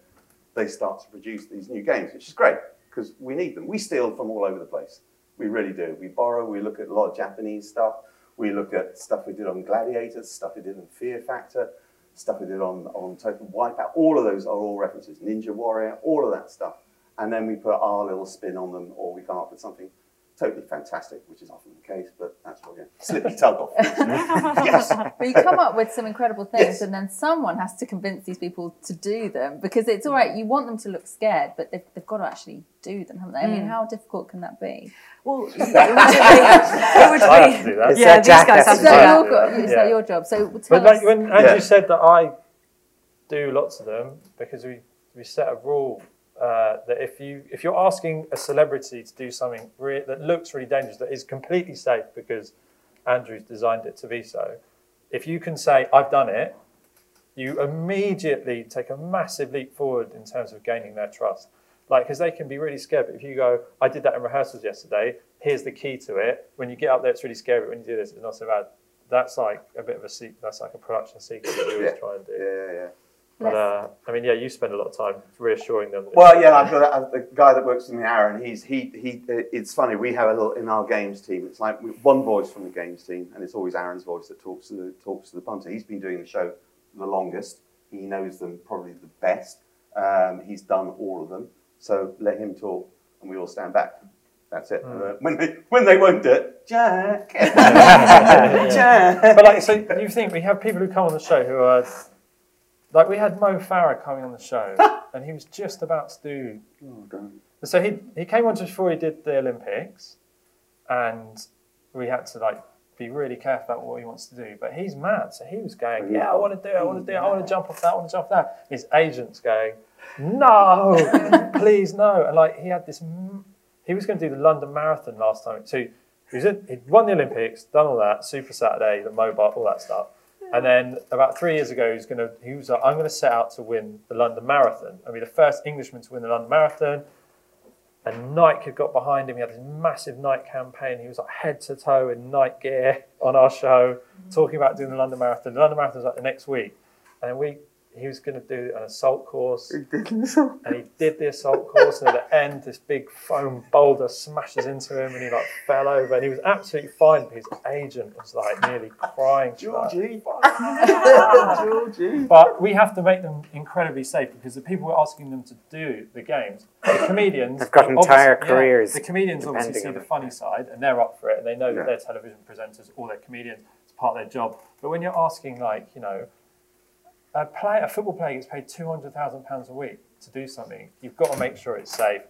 E: they start to produce these new games, which is great because we need them. We steal from all over the place. We really do. We borrow. We look at a lot of Japanese stuff. We look at stuff we did on Gladiators, stuff we did on Fear Factor. stuff we did on, on Total Wipeout, all of those are all references. Ninja Warrior, all of that stuff. And then we put our little spin on them, or we come up with something totally fantastic, which is often the case, but that's what we're slippy tug off. yes.
A: But you come up with some incredible things,
E: Yes.
A: and then someone has to convince these people to do them because it's all right. You want them to look scared, but they've, they've got to actually do them, haven't they? I mean, mm. how difficult can that be?
B: Well, it would be. It would
D: I have to do that.
C: It's
B: yeah, these guys
C: has
B: have to
C: to
B: do
A: that
B: that.
A: your, go- is
D: Yeah.
A: that your job? So tell
D: But like
A: us.
D: when Andrew
E: Yeah.
D: said that I do lots of them because we, we set a rule uh, that if you if you're asking a celebrity to do something re- that looks really dangerous that is completely safe because Andrew's designed it to be so, if you can say I've done it, you immediately take a massive leap forward in terms of gaining their trust. Like because they can be really scared, but if you go, I did that in rehearsals yesterday. Here's the key to it. When you get up there, it's really scary. But when you do this, it's not so bad. That's like a bit of a secret. That's like a production secret that we always
E: Yeah.
D: try and do.
E: Yeah, yeah, yeah.
D: But uh, I mean, yeah, you spend a lot of time reassuring them.
E: Well, yeah. I've got a, a guy that works with me, Aaron. He's he he. uh, It's funny. We have a little in our games team. It's like one voice from the games team, and it's always Aaron's voice that talks to the talks to the punter. He's been doing the show the longest. He knows them probably the best. Um, he's done all of them. So let him talk, and we all stand back. That's it. Uh, when they when they won't do it, Jack,
D: Yeah.
E: Jack.
D: But like, so you think we have people who come on the show who are like we had Mo Farah coming on the show, and he was just about to do.
E: Oh.
D: So he he came on just before he did the Olympics, and we had to like be really careful about what he wants to do. But he's mad, so he was going, "Yeah, I want to do it. I want to do it. I want to jump off that. I want to jump off that." His agent's going, "No, please no." And like he had this, he was going to do the London Marathon last time. So he was in, he'd won the Olympics, done all that, Super Saturday, the Mobot, all that stuff. And then about three years ago, he was going to. He was like, "I'm going to set out to win the London Marathon. I'll be the first Englishman to win the London Marathon." And Nike had got behind him. He had this massive Nike campaign. He was like head to toe in Nike gear on our show, talking about doing the London Marathon. The London Marathon was like the next week, and we he was going to do an assault course, and he did the assault course. And at the end, this big foam boulder smashes into him, and he like fell over. And he was absolutely fine. But his agent was like nearly crying. She's like,
E: Georgie.
D: but we have to make them incredibly safe because the people we're asking them to do the games, the comedians,
C: They've got
D: obviously-
C: entire
D: yeah,
C: careers
D: the comedians obviously see
C: on
D: the
C: it.
D: funny side and they're up for it and they know
E: Yeah.
D: that they're television presenters or they're comedians. It's part of their job. But when you're asking, like, you know, a play, a football player gets paid two hundred thousand pounds a week to do something. You've got to make sure it's safe.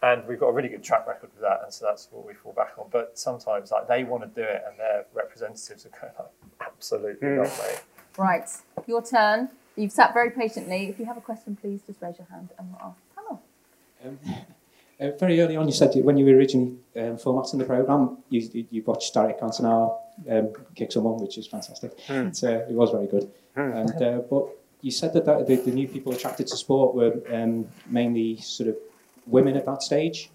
D: And we've got a really good track record with that, and so that's what we fall back on. But sometimes, like, they want to do it, and their representatives are going like, absolutely not, mate.
A: Right, your turn. You've sat very patiently. If you have a question, please just raise your hand and we'll ask the panel.
I: Um, uh, very early on, you said when you were originally um, formatting the program, you, you, watched Eric Cantona um, kick someone, which is fantastic. It's, uh, it was very good. And uh, but you said that, that the, the new people attracted to sport were um, mainly sort of women at that stage.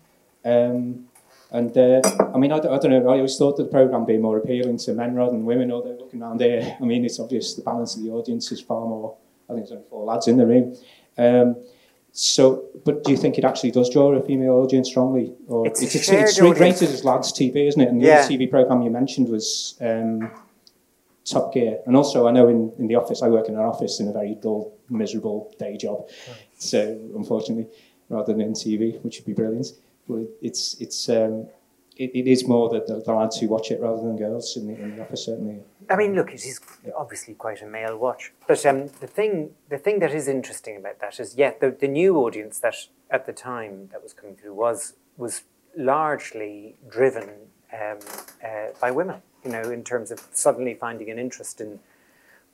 I: Um, and uh, I mean, I, don't- I don't know. I always thought that the program being more appealing to men rather than women. Although looking around here, I mean, it's obvious the balance of the audience is far more. I think there's only four lads in the room. Um, so, but do you think it actually does draw a female audience strongly, or
C: It's
I: it's, it's, it's rated as lads TV, isn't it? And the
C: Yeah.
I: other TV program you mentioned was um, Top Gear, and also I know in, in the office I work in an office in a very dull, miserable day job. So unfortunately, rather than in TV, which would be brilliant, but it's it's um, it, it is more that the, the lads who watch it rather than girls in the, in the office certainly.
C: I mean, look, it is obviously quite a male watch. But um, the thing, the thing that is interesting about that is, yeah, the, the new audience that at the time that was coming through was was largely driven um, uh, by women. You know, in terms of suddenly finding an interest in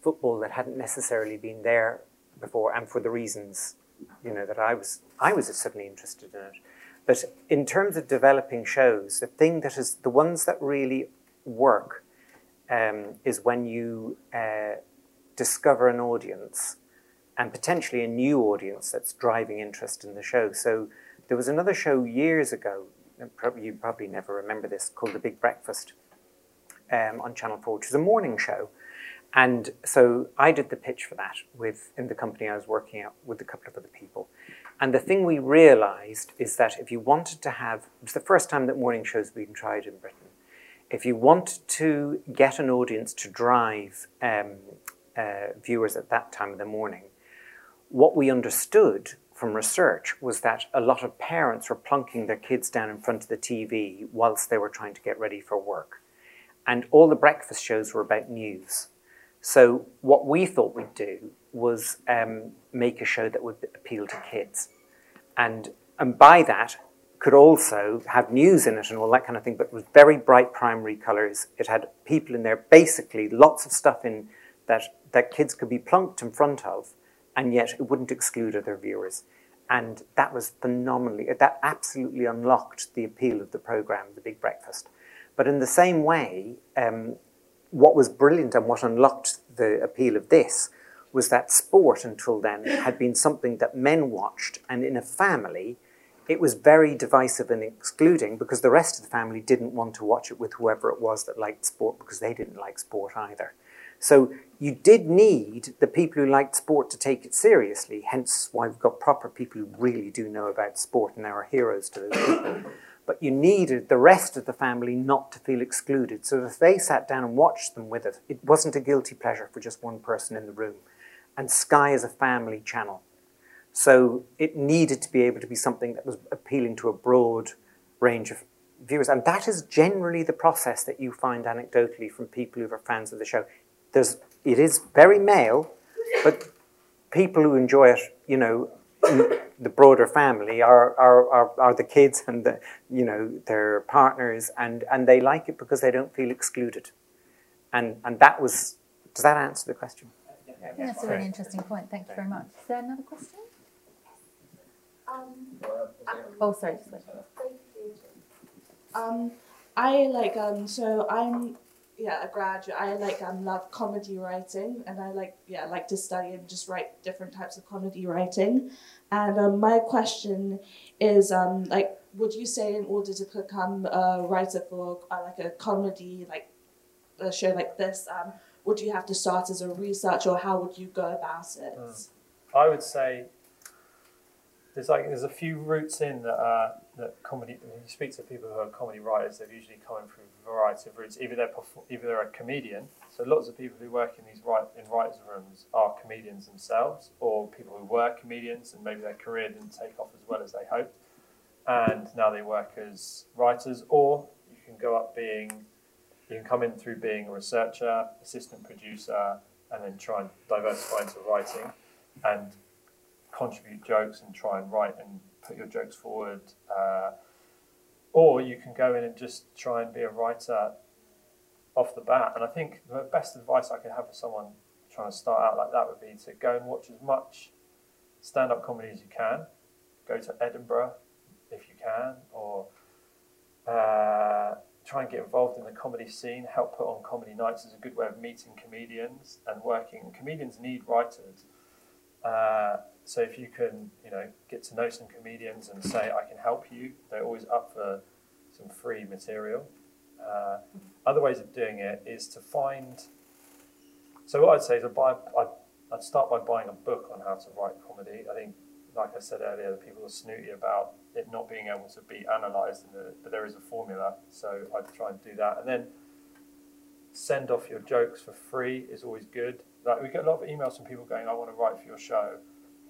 C: football that hadn't necessarily been there before, and for the reasons, you know, that I was I was suddenly interested in it. But in terms of developing shows, the thing that is the ones that really work um, is when you uh, discover an audience and potentially a new audience that's driving interest in the show. So there was another show years ago, probably, you probably never remember this, called The Big Breakfast um, on Channel 4, which is a morning show. And so I did the pitch for that with in the company I was working at with a couple of other people. And the thing we realized is that if you wanted to have, it was the first time that morning shows had been tried in Britain. If you wanted to get an audience to drive um, uh, viewers at that time of the morning. What we understood from research was that a lot of parents were plunking their kids down in front of the TV whilst they were trying to get ready for work. And all the breakfast shows were about news. So, what we thought we'd do was um, make a show that would appeal to kids. And, and by that, could also have news in it and all that kind of thing, but with very bright primary colours. It had people in there, basically lots of stuff in that, that kids could be plunked in front of, and yet it wouldn't exclude other viewers. And that was phenomenally, that absolutely unlocked the appeal of the programme, The Big Breakfast. But in the same way, um, what was brilliant and what unlocked the appeal of this was that sport until then had been something that men watched, and in a family, it was very divisive and excluding because the rest of the family didn't want to watch it with whoever it was that liked sport because they didn't like sport either. So you did need the people who liked sport to take it seriously, hence why we've got proper people who really do know about sport and are heroes to those people. But you needed the rest of the family not to feel excluded. So if they sat down and watched them with it, it wasn't a guilty pleasure for just one person in the room. And Sky is a family channel. So it needed to be able to be something that was appealing to a broad range of viewers. And that is generally the process that you find anecdotally from people who are fans of the show. There's, it is very male, but people who enjoy it, you know, the broader family are, are, are, are the kids and the, you know, their partners, and, and they like it because they don't feel excluded. And, and that was, does that answer the question?
A: Yeah, that's a really interesting point. Thank you very much. Is there another question?
J: Um,
A: Oh, sorry. just
J: thank you. Um, I like um, so I'm yeah a graduate. I like um love comedy writing, and I like yeah like to study and just write different types of comedy writing. And um, my question is um like, would you say in order to become a writer for uh, like a comedy like a show like this, um, would you have to start as a researcher, or how would you go about it?
D: I would say there's like there's a few routes in that uh, that comedy. When you speak to people who are comedy writers, they're usually coming through a variety of routes. Either they're either they're a comedian. So lots of people who work in these write in writers' rooms are comedians themselves, or people who were comedians and maybe their career didn't take off as well as they hoped, and now they work as writers. Or you can go up being you can come in through being a researcher, assistant producer, and then try and diversify into writing and contribute jokes and try and write and put your jokes forward. Uh, or you can go in and just try and be a writer off the bat. And I think the best advice I could have for someone trying to start out like that would be to go and watch as much stand up comedy as you can. Go to Edinburgh if you can, or uh, try and get involved in the comedy scene. Help put on comedy nights is a good way of meeting comedians and working. Comedians need writers. Uh, so if you can, you know, get to know some comedians and say, I can help you, they're always up for some free material. Uh, other ways of doing it is to find. So what I'd say is, I'd, buy, I'd, I'd start by buying a book on how to write comedy. I think, like I said earlier, the people are snooty about it not being able to be analysed, but there is a formula. So I'd try and do that, and then send off your jokes for free is always good. Like we get a lot of emails from people going, "I want to write for your show,"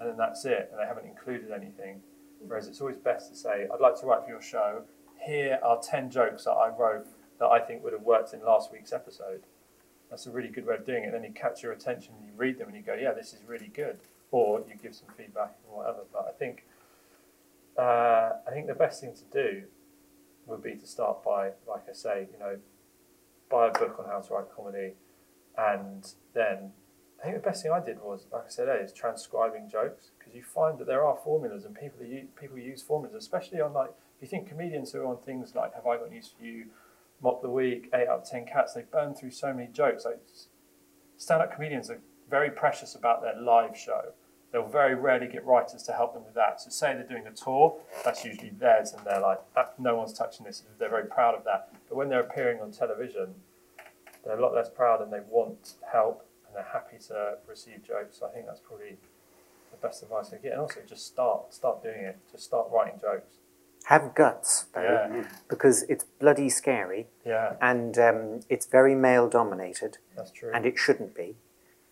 D: and then that's it, and they haven't included anything. Whereas it's always best to say, "I'd like to write for your show. Here are ten jokes that I wrote that I think would have worked in last week's episode." That's a really good way of doing it. And Then you catch your attention, and you read them, and you go, "Yeah, this is really good," or you give some feedback or whatever. But I think, uh, I think the best thing to do would be to start by, like I say, you know, buy a book on how to write comedy, and then I think the best thing I did was, like I said is transcribing jokes because you find that there are formulas and people use, people use formulas, especially on like you think comedians who are on things like Have I Got News for You, "Mock the Week, Eight Out of Ten Cats, they burn through so many jokes. Like stand-up comedians are very precious about their live show. They'll very rarely get writers to help them with that. So say they're doing a tour, that's usually theirs, and they're like, "Ah, no one's touching this. They're very proud of that. But when they're appearing on television, they're a lot less proud and they want help and they're happy to receive jokes. So I think that's probably the best advice I get. And also just start, start doing it. Just start writing jokes.
C: Have guts, though,
D: Yeah.
C: because it's bloody scary
D: Yeah,
C: and um, it's very male dominated,
D: that's true.
C: and it shouldn't be.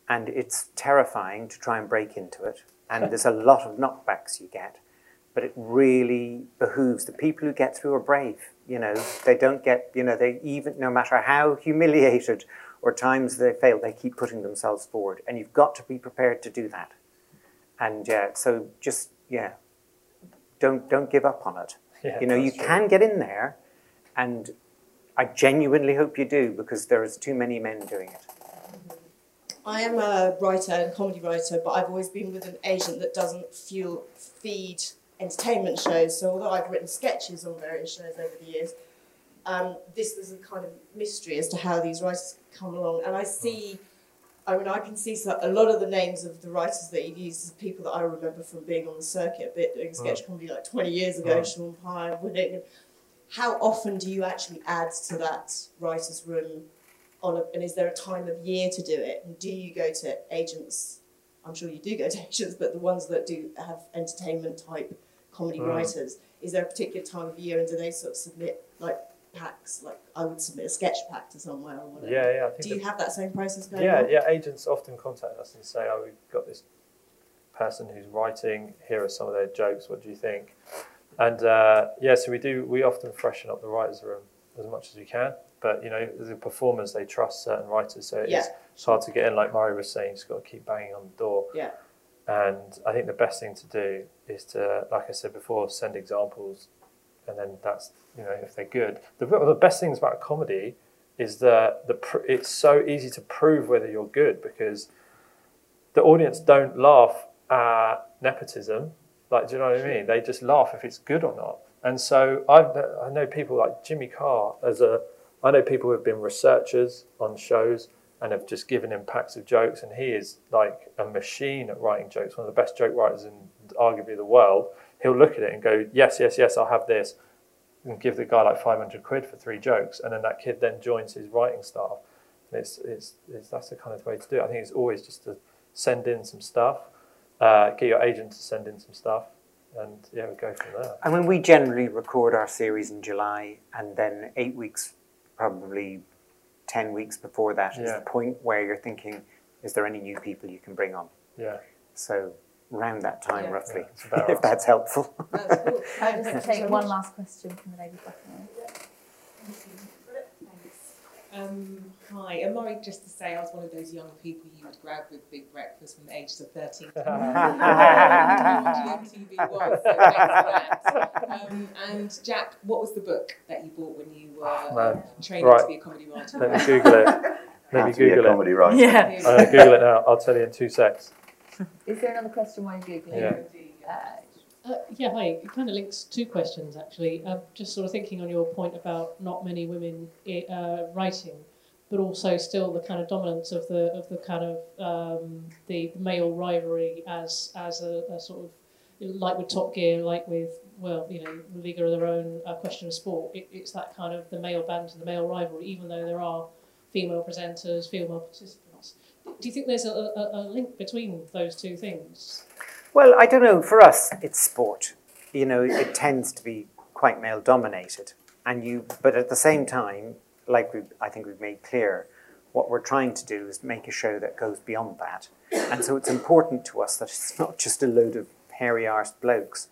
C: and it's terrifying to try and break into it. And there's a lot of knockbacks you get, but it really behooves the people who get through are brave. You know, they don't get, you know, they even, no matter how humiliated or times they fail, they keep putting themselves forward. And you've got to be prepared to do that. And uh, so just, yeah, don't, don't give up on it.
D: Yeah,
C: you know, you
D: true.
C: can get in there, and I genuinely hope you do because there is too many men doing it.
K: I am a writer and comedy writer, but I've always been with an agent that doesn't fuel, feed entertainment shows. So although I've written sketches on various shows over the years, um, this was a kind of mystery as to how these writers come along. And I see, I mean, I can see so, a lot of the names of the writers that you've used as people that I remember from being on the circuit, a bit doing sketch comedy like 20 years ago,
D: Mm.
K: Sean Pye, Winning. How often do you actually add to that writer's room on a, and is there a time of year to do it? And do you go to agents? I'm sure you do go to agents, but the ones that do have entertainment type comedy
D: Mm.
K: writers, is there a particular time of year and do they sort of submit like packs? Like I would submit a sketch pack to somewhere or whatever.
D: Yeah, yeah. I think
K: Do you
D: that-
K: have that same process going
D: yeah,
K: on?
D: yeah. Agents often contact us and say, "Oh, we've got this person who's writing. Here are some of their jokes. What do you think?" And uh, yeah, so we do. We often freshen up the writers' room as much as we can. But you know, the performers they trust certain writers, so it's,
K: Yeah.
D: hard to get in. Like Murray was saying, you just got to keep banging on the door.
K: Yeah.
D: And I think the best thing to do is to, like I said before, send examples, and then that's you know if they're good. The the best things about comedy is that the pr- it's so easy to prove whether you're good because the audience don't laugh at nepotism. Like, do you know what I mean? They just laugh if it's good or not. And so I've, I know people like Jimmy Carr as a. I know people who have been researchers on shows and have just given him packs of jokes, and he is like a machine at writing jokes. One of the best joke writers in arguably the world. He'll look at it and go, "Yes, yes, yes, I'll have this," and give the guy like five hundred quid for three jokes, and then that kid then joins his writing staff. And it's, it's, it's that's the kind of way to do it. I think it's always just to send in some stuff, uh, get your agent to send in some stuff, and yeah, we go from there.
C: I mean, we generally record our series in July, and then eight weeks, probably 10 weeks before that, is
D: Yeah.
C: the point where you're thinking, is there any new people you can bring on?
D: Yeah.
C: So, around that time,
K: Yeah.
C: roughly,
D: Yeah,
C: if that's helpful.
K: That's cool.
A: I'll
K: Thank
A: just
K: you
A: take one last question from the lady back there.
L: Um, hi, and Murray, just to say, I was one of those young people you would grab with Big Breakfast from the ages of 13 to what TV was, so that. Um, and Jack, what was the book that you bought when you were
D: man.
L: training
D: Right.
L: to be a comedy writer?
D: Let me Google it.
E: How
D: Let me
E: to be a
D: Google it.
E: comedy writer.
B: Yeah.
D: I'm gonna Google it now. I'll tell you in two secs.
A: Is there another question while you're Googling?
D: Yeah.
A: Uh,
M: Uh, yeah, hi. It kind of links two questions actually. Um, just sort of thinking on your point about not many women uh, writing, but also still the kind of dominance of the of the kind of um, the male rivalry as as a, a sort of like with Top Gear, like with well, you know, the League of Their Own, uh, Question of Sport. It, it's that kind of the male bands and the male rivalry, even though there are female presenters, female participants. Do you think there's a, a, a link between those two things?
C: Well, I don't know. For us, it's sport. You know, it tends to be quite male dominated, and you. But at the same time, like we, I think we've made clear, what we're trying to do is make a show that goes beyond that, and so it's important to us that it's not just a load of hairy arsed blokes,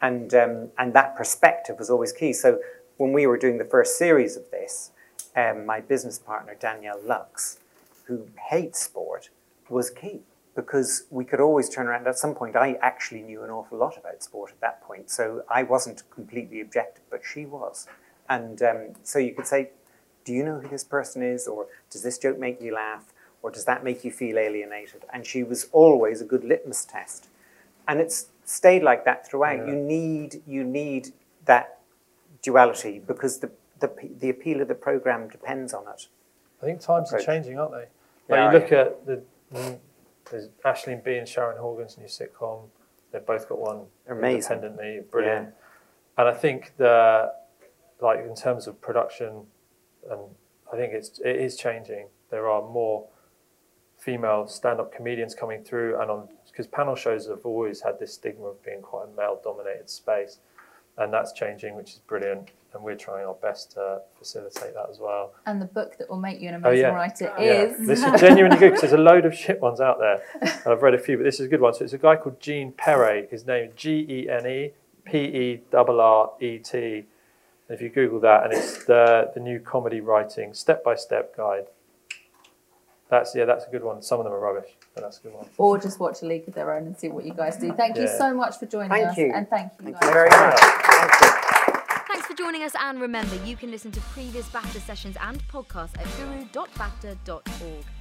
C: and um, and that perspective was always key. So when we were doing the first series of this, um, my business partner Danielle Lux, who hates sport, was key because we could always turn around. At some point, I actually knew an awful lot about sport at that point, so I wasn't completely objective, but she was. And um, so you could say, Do you know who this person is? Or does this joke make you laugh? Or does that make you feel alienated? And she was always a good litmus test. And it's stayed like that throughout.
D: Yeah.
C: You need you need that duality because the, the the appeal of the program depends on it.
D: I think times are changing, aren't they? Like you look
C: yeah.
D: at the there's Aisling Bea and Sharon Horgan's new sitcom. They've both got one
C: amazing.
D: independently, brilliant. And I think the like in terms of production, and I think it's it is changing. There are more female stand-up comedians coming through, and on because panel shows have always had this stigma of being quite a male-dominated space, and that's changing, which is brilliant. And we're trying our best to facilitate that as well.
A: And the book that will make you an
D: Oh,
A: amazing
D: yeah.
A: writer
D: Yeah.
A: is.
D: This is genuinely good because there's a load of shit ones out there. And I've read a few, but this is a good one. So it's a guy called Gene Perret. His name G E N E P E R R E T. And if you Google that, and it's the the new comedy writing step by step guide. That's yeah, that's a good one. Some of them are rubbish, but that's a good one.
A: or just watch a league of their own and see what you guys do. Thank you so much for joining
C: Thank
A: us.
C: you.
A: And thank you
C: Thank
A: guys.
C: you very much. Thank you.
N: Thanks for joining us, and remember, you can listen to previous BAFTA sessions and podcasts at guru.bafta.org.